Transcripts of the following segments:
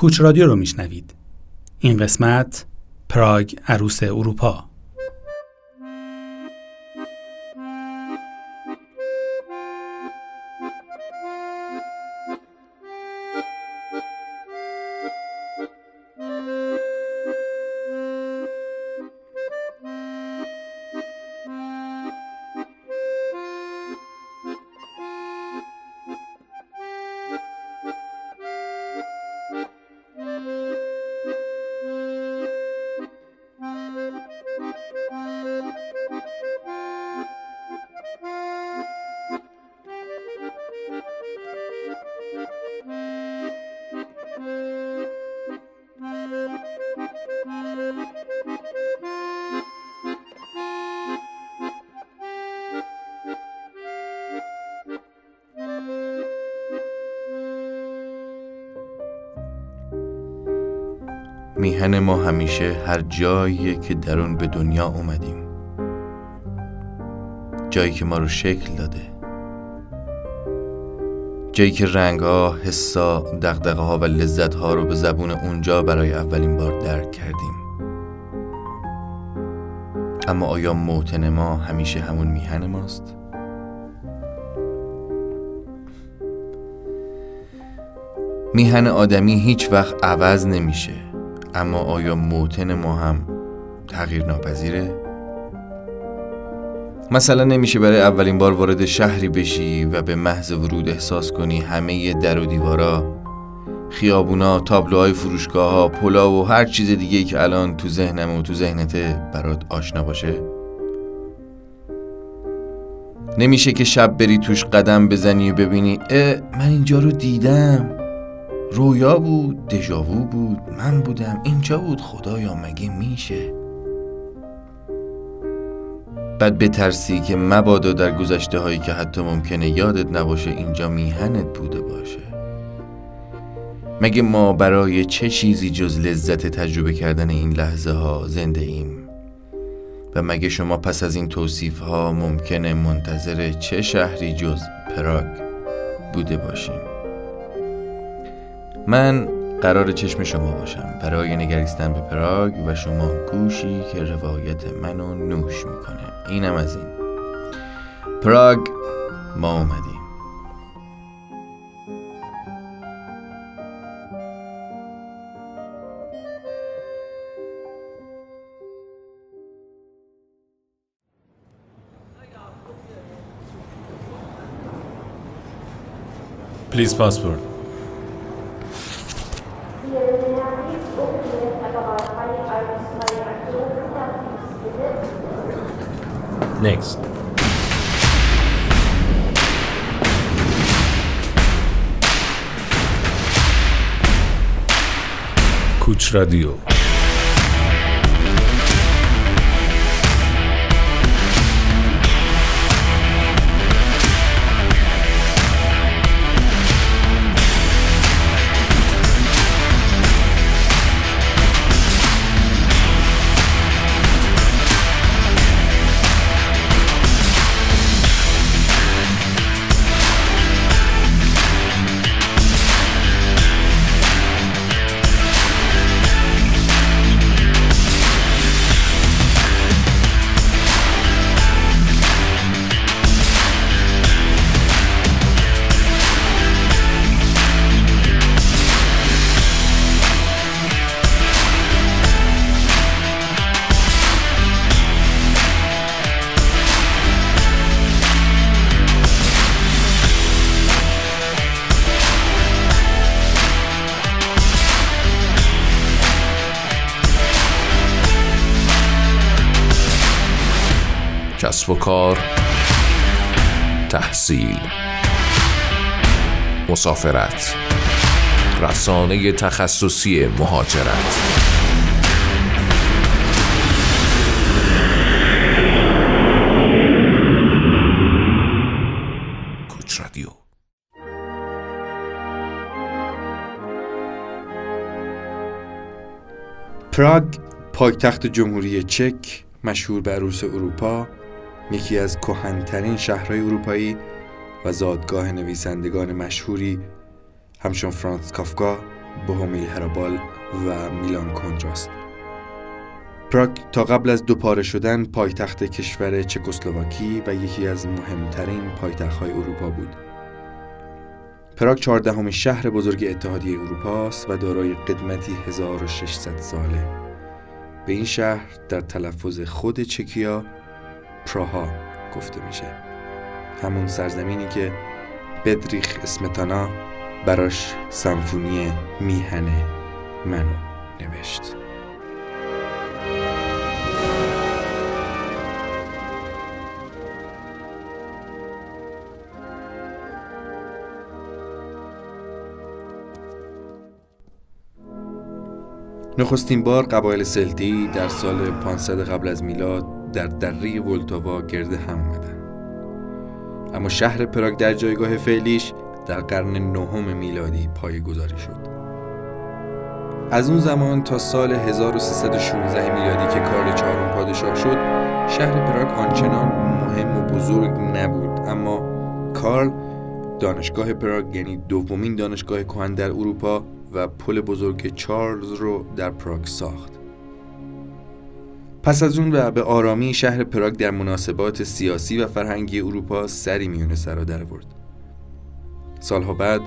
کوچ رادیو رو میشنوید. این قسمت پراگ عروس اروپا میهن ما همیشه هر جاییه که درون به دنیا اومدیم. جایی که ما رو شکل داده. جایی که رنگ ها، حسا، دقدقه ها و لذت ها رو به زبون اونجا برای اولین بار درک کردیم. اما آیا موتن ما همیشه همون میهن ماست؟ میهن آدمی هیچ وقت عوض نمیشه. اما آیا موتن ما هم تغییر ناپذیره؟ مثلا نمیشه برای اولین بار وارد شهری بشی و به محض ورود احساس کنی همه در و دیوارا خیابونا، تابلوهای فروشگاه ها، پلا و هر چیز دیگه که الان تو ذهنم و تو ذهنته برات آشنا باشه نمیشه که شب بری توش قدم بزنی و ببینی اه من اینجا رو دیدم رویا بود دژاوو بود من بودم اینجا بود خدایا مگه میشه؟ بعد بترسی که مبادا در گذشته هایی که حتی ممکنه یادت نباشه اینجا میهنت بوده باشه. مگه ما برای چه چیزی جز لذت تجربه کردن این لحظه ها زنده ایم؟ و مگه شما پس از این توصیف ها ممکنه منتظر چه شهری جز پراگ بوده باشیم؟ من قرار چشم شما باشم. برای نگریستن به پراگ و شما گوشی که روایت منو نوش می‌کنه. اینم از این. پراگ ما اومدیم. Please passport. Next. کوچ رادیو کسب و کار تحصیل مسافرت رسانه تخصصی مهاجرت. رادیو. پراگ پایتخت جمهوری چک مشهور به عروس اروپا یکی از کهنترین شهرهای اروپایی و زادگاه نویسندگان مشهوری همچون فرانس کافکا، بوهمیل هرابال و میلان کندراست پراگ تا قبل از دو پاره شدن پایتخت کشور چکسلواکی و یکی از مهمترین پایتخت‌های اروپا بود. پراگ چهاردهمین شهر بزرگ اتحادیه اروپا است و دارای قدمتی 1600 ساله. به این شهر در تلفظ خود چکیا پراها گفته میشه. همون سرزمینی که بدریخ اسمتانا براش سمفونی میهنه منو نوشت. نخستین بار قبایل سلتی در سال 500 قبل از میلاد در دره ولتاوا گرد هم اومدن اما شهر پراگ در جایگاه فعلیش در قرن نهم میلادی گذاری شد. از اون زمان تا سال 1316 میلادی که کارل چهارم پادشاه شد شهر پراگ آنچنان مهم و بزرگ نبود. اما کارل دانشگاه پراگ یعنی دومین دانشگاه کهن در اروپا و پل بزرگ چارلز رو در پراگ ساخت. پس از اون و به آرامی شهر پراگ در مناسبات سیاسی و فرهنگی اروپا سری میونه سرا در ورد سالها بعد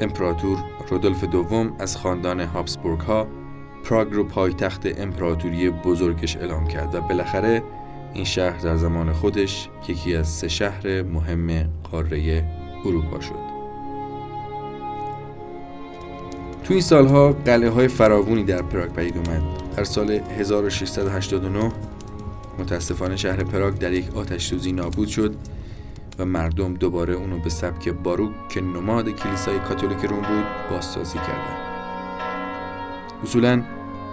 امپراتور رودولف دوم از خاندان هابسبورگ ها پراگ رو پایتخت امپراتوری بزرگش اعلام کرد و بالاخره این شهر در زمان خودش یکی از سه شهر مهم قاره اروپا شد. تو این سالها قلعه های فراوونی در پراگ پدید اومد. در سال 1689 متاسفانه شهر پراگ در یک آتش سوزی نابود شد و مردم دوباره اونو به سبک باروک که نماد کلیسای کاتولیک روم بود بازسازی کردن. اصولا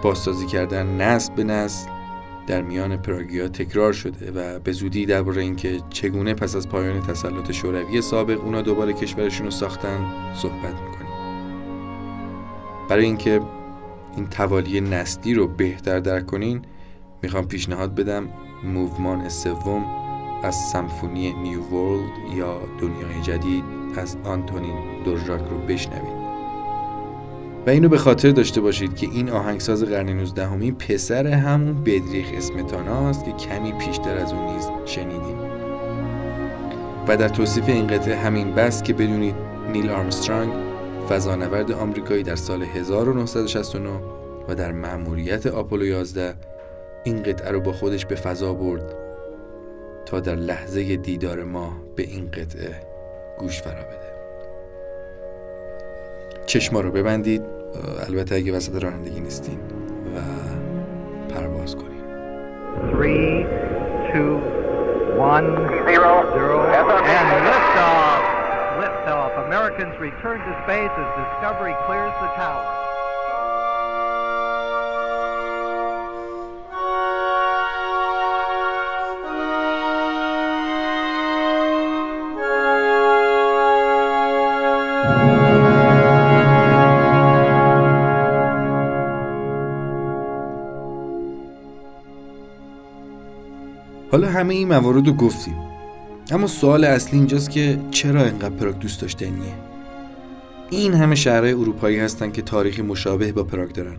بازسازی کردن نسل به نسل در میان پراگیا تکرار شده و به زودی درباره اینکه چگونه پس از پایان تسلط شوروی سابق اونا دوباره کشورشون رو ساختن صحبت برای اینکه این توالی نسلی رو بهتر درک کنین می‌خوام پیشنهاد بدم موومان سوم از سمفونی نیو ورلد یا دنیای جدید از آنتونین دورژاک رو بشنوید. و اینو به خاطر داشته باشید که این آهنگساز قرن 19 همین پسر همون بدریخ اسمتانا است که کمی پیشتر از اون نیز شنیدیم. و در توصیف این قطعه همین بس که بدونید نیل آرمسترانگ فضانورد آمریکایی در سال 1969 و در مأموریت آپولو 11 این قطعه رو با خودش به فضا برد تا در لحظه دیدار ما به این قطعه گوش فرا بده. چشما رو ببندید. البته اگه وسط رانندگی نیستین و پرواز کنید. 3 2 1 0 Americans return to space as Discovery clears the tower. حالا همه این موارد رو گفتیم اما سوال اصلی اینجاست که چرا اینقدر پراگ دوست داشتنیه این همه شهرهای اروپایی هستن که تاریخی مشابه با پراگ دارن.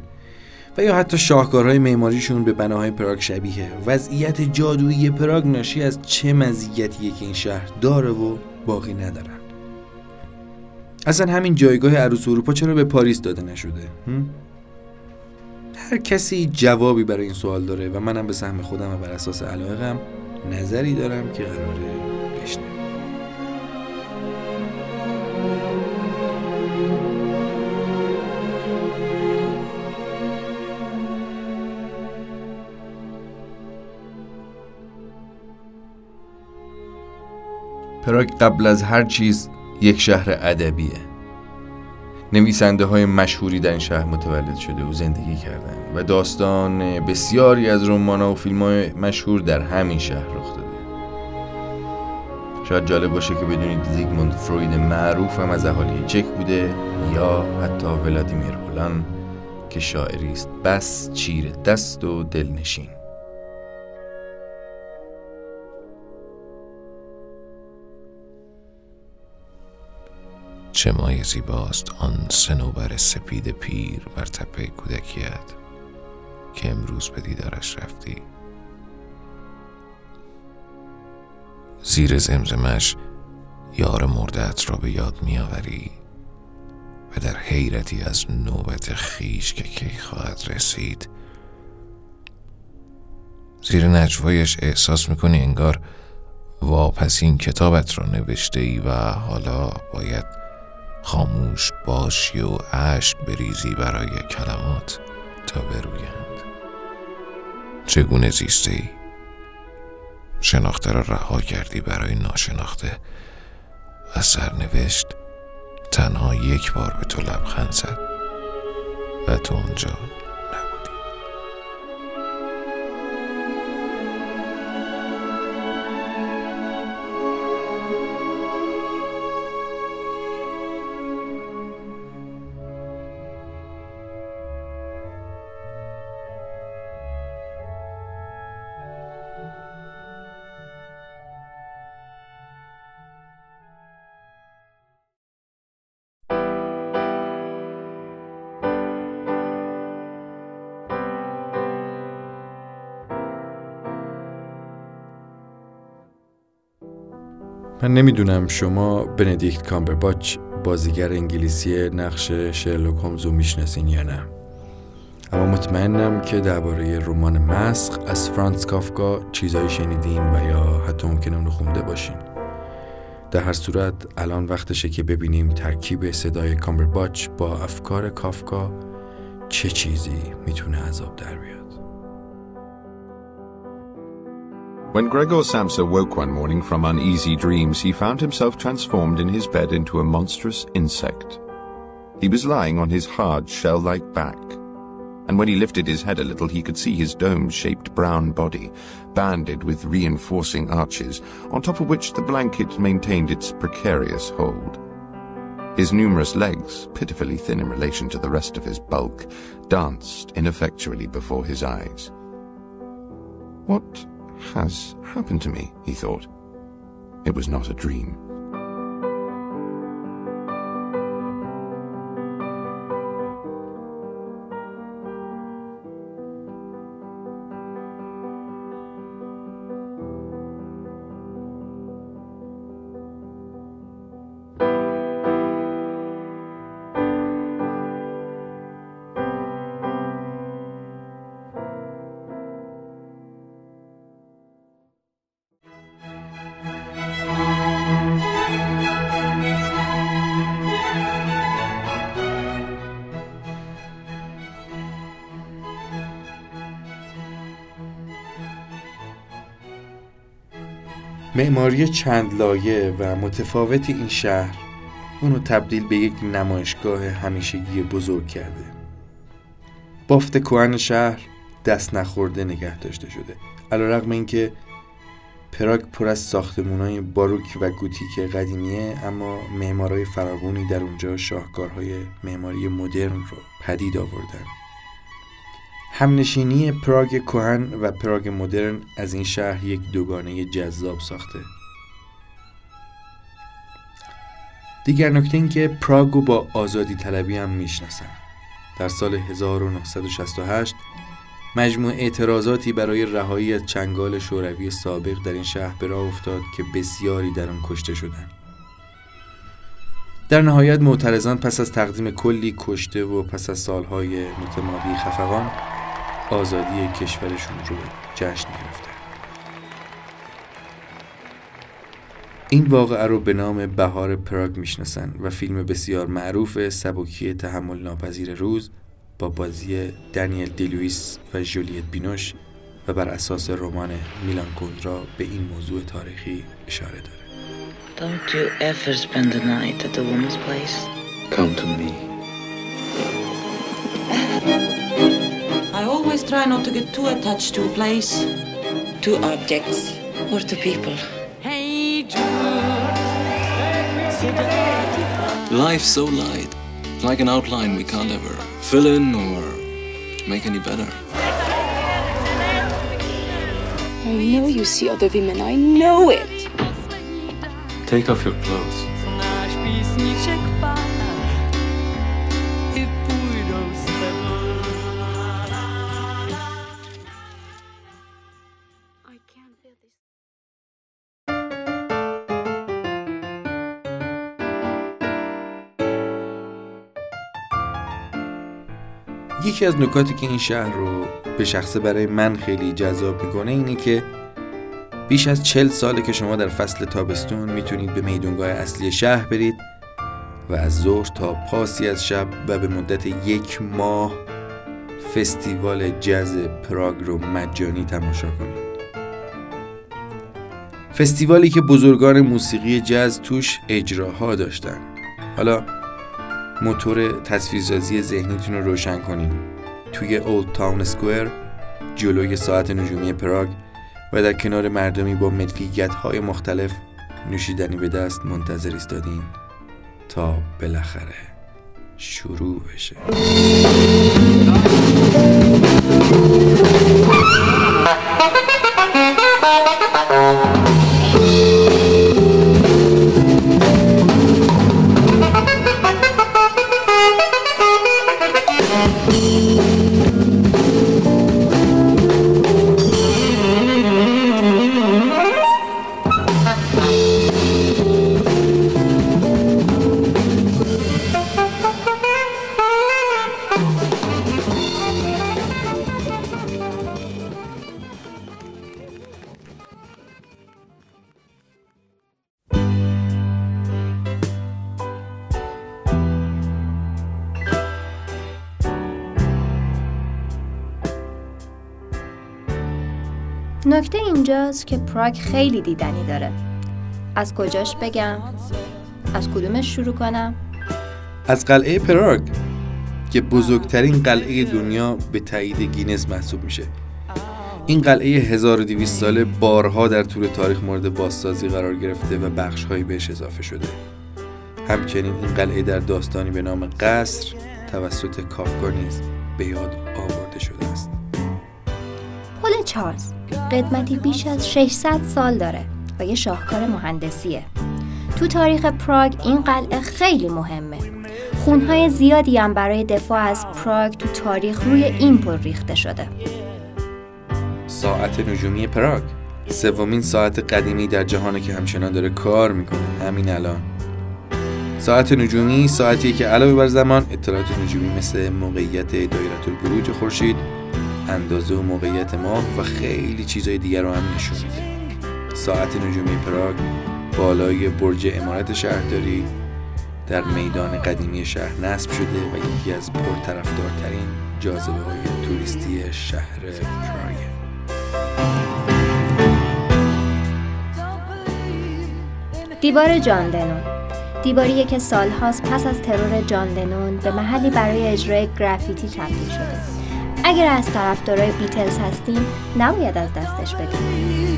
و یا حتی شاهکارهای معماریشون به بناهای پراگ شبیه. وضعیت جادویی پراگ ناشی از چه مزیتیه که این شهر داره و باقی ندارن؟ اصلا همین جایگاه عروس اروپا چرا به پاریس داده نشده؟ هر کسی جوابی برای این سوال داره و منم به سهم خودم و بر اساس علایقم نظری دارم که قراره پراگ قبل از هر چیز یک شهر ادبیه. نویسنده های مشهوری در این شهر متولد شده و زندگی کردن و داستان بسیاری از رمان و فیلم های مشهور در همین شهر رخ داده. شاید جالب باشه که بدونید زیگموند فروید معروف هم از اهالی چک بوده یا حتی ولادیمیر هولان که شاعری است. بس چیر دست و دلنشین. چه مای زیباست آن سنوبر سپید پیر بر تپه کودکیت که امروز به دیدارش رفتی. زیر زمزمش یار مردت را به یاد میآوری و در حیرتی از نوبت خیش که کی خواهد رسید. زیر نجوایش احساس می‌کنی انگار واپسین کتابت را نوشته ای و حالا باید خاموش باشی و اشک بریزی برای کلمات تا برویند چگونه زیسته ای؟ شناخته را رها کردی برای ناشناخته و سرنوشت تنها یک بار به تو لبخند زد و تو اونجا من نمی‌دونم شما بندیکت کامبرباچ بازیگر انگلیسی نقش شرلوک هومز رو می‌شناسین یا نه. اما مطمئنم که درباره رمان مسخ از فرانس کافکا چیزایی شنیدین و یا حتی ممکنه اونو خونده باشین. در هر صورت الان وقتشه که ببینیم ترکیب صدای کامبرباچ با افکار کافکا چه چیزی می‌تونه عذاب در بیاد. When Gregor Samsa woke one morning from uneasy dreams, he found himself transformed in his bed into a monstrous insect. He was lying on his hard, shell-like back, and when he lifted his head a little, he could see his dome-shaped brown body, banded with reinforcing arches, on top of which the blanket maintained its precarious hold. His numerous legs, pitifully thin in relation to the rest of his bulk, danced ineffectually before his eyes. What has happened to me, he thought. It was not a dream. معماری چند لایه و متفاوت این شهر اونو تبدیل به یک نمایشگاه همیشگی بزرگ کرده. بافت کوهن شهر دست نخورده نگه داشته شده. علا رقم اینکه پراگ پر از ساختمونای باروک و گوتیک قدیمیه اما معمارای فراوانی در اونجا شاهکارهای معماری مدرن رو پدید آوردن. همنشینی پراگ کوهن و پراگ مدرن از این شهر یک دوگانه جذاب ساخته دیگر نکته این که پراگو با آزادی طلبی هم می‌شناسن در سال 1968 مجموع اعتراضاتی برای رهایی از چنگال شوروی سابق در این شهر به راه افتاد که بسیاری در آن کشته شدند. در نهایت معترضان پس از تقدیم کلی کشته و پس از سالهای متمادی خفقان آزادی کشورشون رو جشن گرفتن این واقعه رو به نام بهار پراگ می‌شناسن و فیلم بسیار معروف سبکی تحمل ناپذیر روز با بازی دانیل دیلویس و جولیت بینوش و بر اساس رمان میلان کندرا به این موضوع تاریخی اشاره داره Don't you ever spend the night at a woman's place? Come to me. Always try not to get too attached to a place, to objects, or to people. Hey Jude. Life's so light, like an outline we can't ever fill in or make any better. I know you see other women. I know it. Take off your clothes. یکی از نکاتی که این شهر رو به شخصه برای من خیلی جذاب می‌کنه اینه که بیش از چل ساله که شما در فصل تابستون می‌تونید به میدونگاه اصلی شهر برید و از ظهر تا پاسی از شب و به مدت یک ماه فستیوال جز پراگ رو مجانی تماشا کنید. فستیوالی که بزرگان موسیقی جز توش اجراها داشتن. حالا موتور تصویرسازی ذهنیتون رو روشن کنین. توی اولد تاون اسکوئر جلوی ساعت نجومی پراگ و در کنار مردمی با ملکیت های مختلف نوشیدنی به دست منتظر ایستادین تا بالاخره شروع بشه. اینجاست که پراگ خیلی دیدنی داره از کجاش بگم؟ از کدومش شروع کنم؟ از قلعه پراگ که بزرگترین قلعه دنیا به تایید گینز محسوب میشه این قلعه 1200 ساله بارها در طول تاریخ مورد بازسازی قرار گرفته و بخشهایی بهش اضافه شده همچنین این قلعه در داستانی به نام قصر توسط کافکا نیز به یاد آورده شده است پل چارلز. قدمتی بیش از 600 سال داره و یه شاهکار مهندسیه. تو تاریخ پراگ این قلعه خیلی مهمه. خونهای زیادی هم برای دفاع از پراگ تو تاریخ روی این پل ریخته شده. ساعت نجومی پراگ. سومین ساعت قدیمی در جهانه که همچنان داره کار می‌کنه. همین الان. ساعت نجومی ساعتیه که علاوه بر زمان اطلاعات نجومی مثل موقعیت دایره البروج خورشید اندازه و موقعیت ماه و خیلی چیزهای دیگر رو هم نشون میده. ساعت نجومی پراگ بالای برج امارت شهرداری در میدان قدیمی شهر نصب شده و یکی از پرطرفدارترین جاذبه های توریستی شهر پراگ. دیوار جان دنون. دیواریه که سالهاست پس از ترور جان دنون به محلی برای اجرای گرافیتی تبدیل شده. اگر از طرفدارای بیتلز هستیم نباید از دستش بدیم.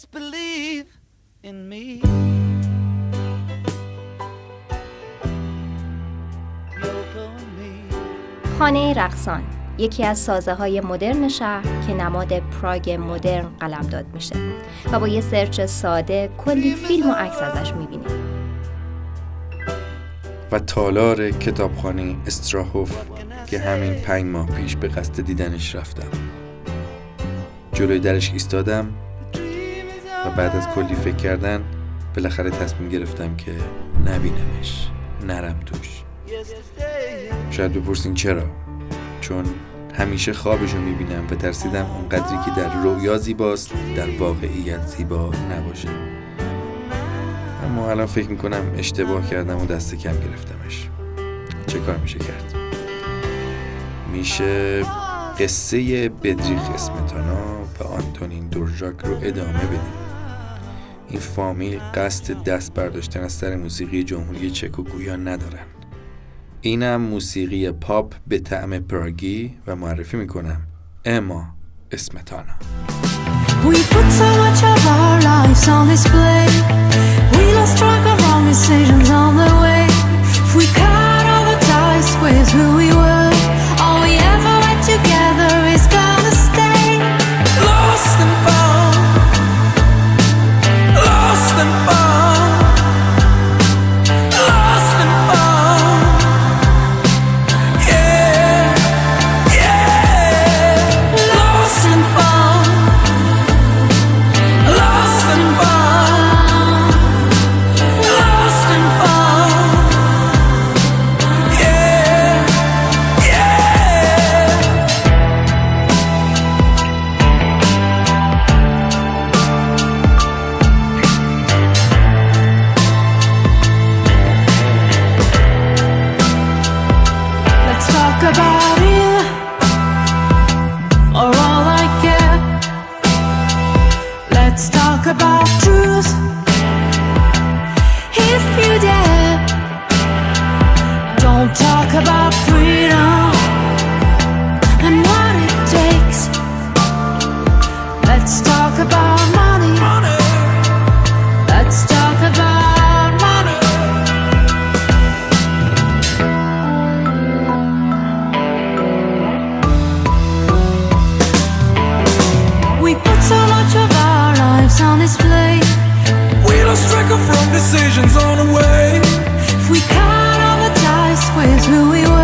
Just believe in me. خانه رقصان یکی از سازه های مدرن شهر که نماد پراگ مدرن قلمداد میشه و با یه سرچ ساده کلی فیلم و عکس ازش می‌بینیم و تالار کتابخانه استراهوف که همین پنج ماه پیش به قصد دیدنش رفتم جلوی درش ایستادم و بعد از کلی فکر کردن بالاخره تصمیم گرفتم که نبینمش نرم توش. شاید بپرسین چرا؟ چون همیشه خوابشو می‌بینم و ترسیدم اونقدری که در رویا زیباست در واقعیت زیبا نباشه. اما الان فکر می‌کنم اشتباه کردم و دست کم گرفتمش. چه کار میشه کرد؟ میشه قصه بدریخ اسمتانا و آنتونین دورژاک رو ادامه بدیم. این فامیل قصد دست برداشتن از سر موسیقی جمهوری چک و گویا ندارن اینم موسیقی پاپ به طعم پراگی و معرفی می‌کنم اما اسمتانا We put so much of our lives on display. We lost track of wrong decisions on the way. If we cut Who we were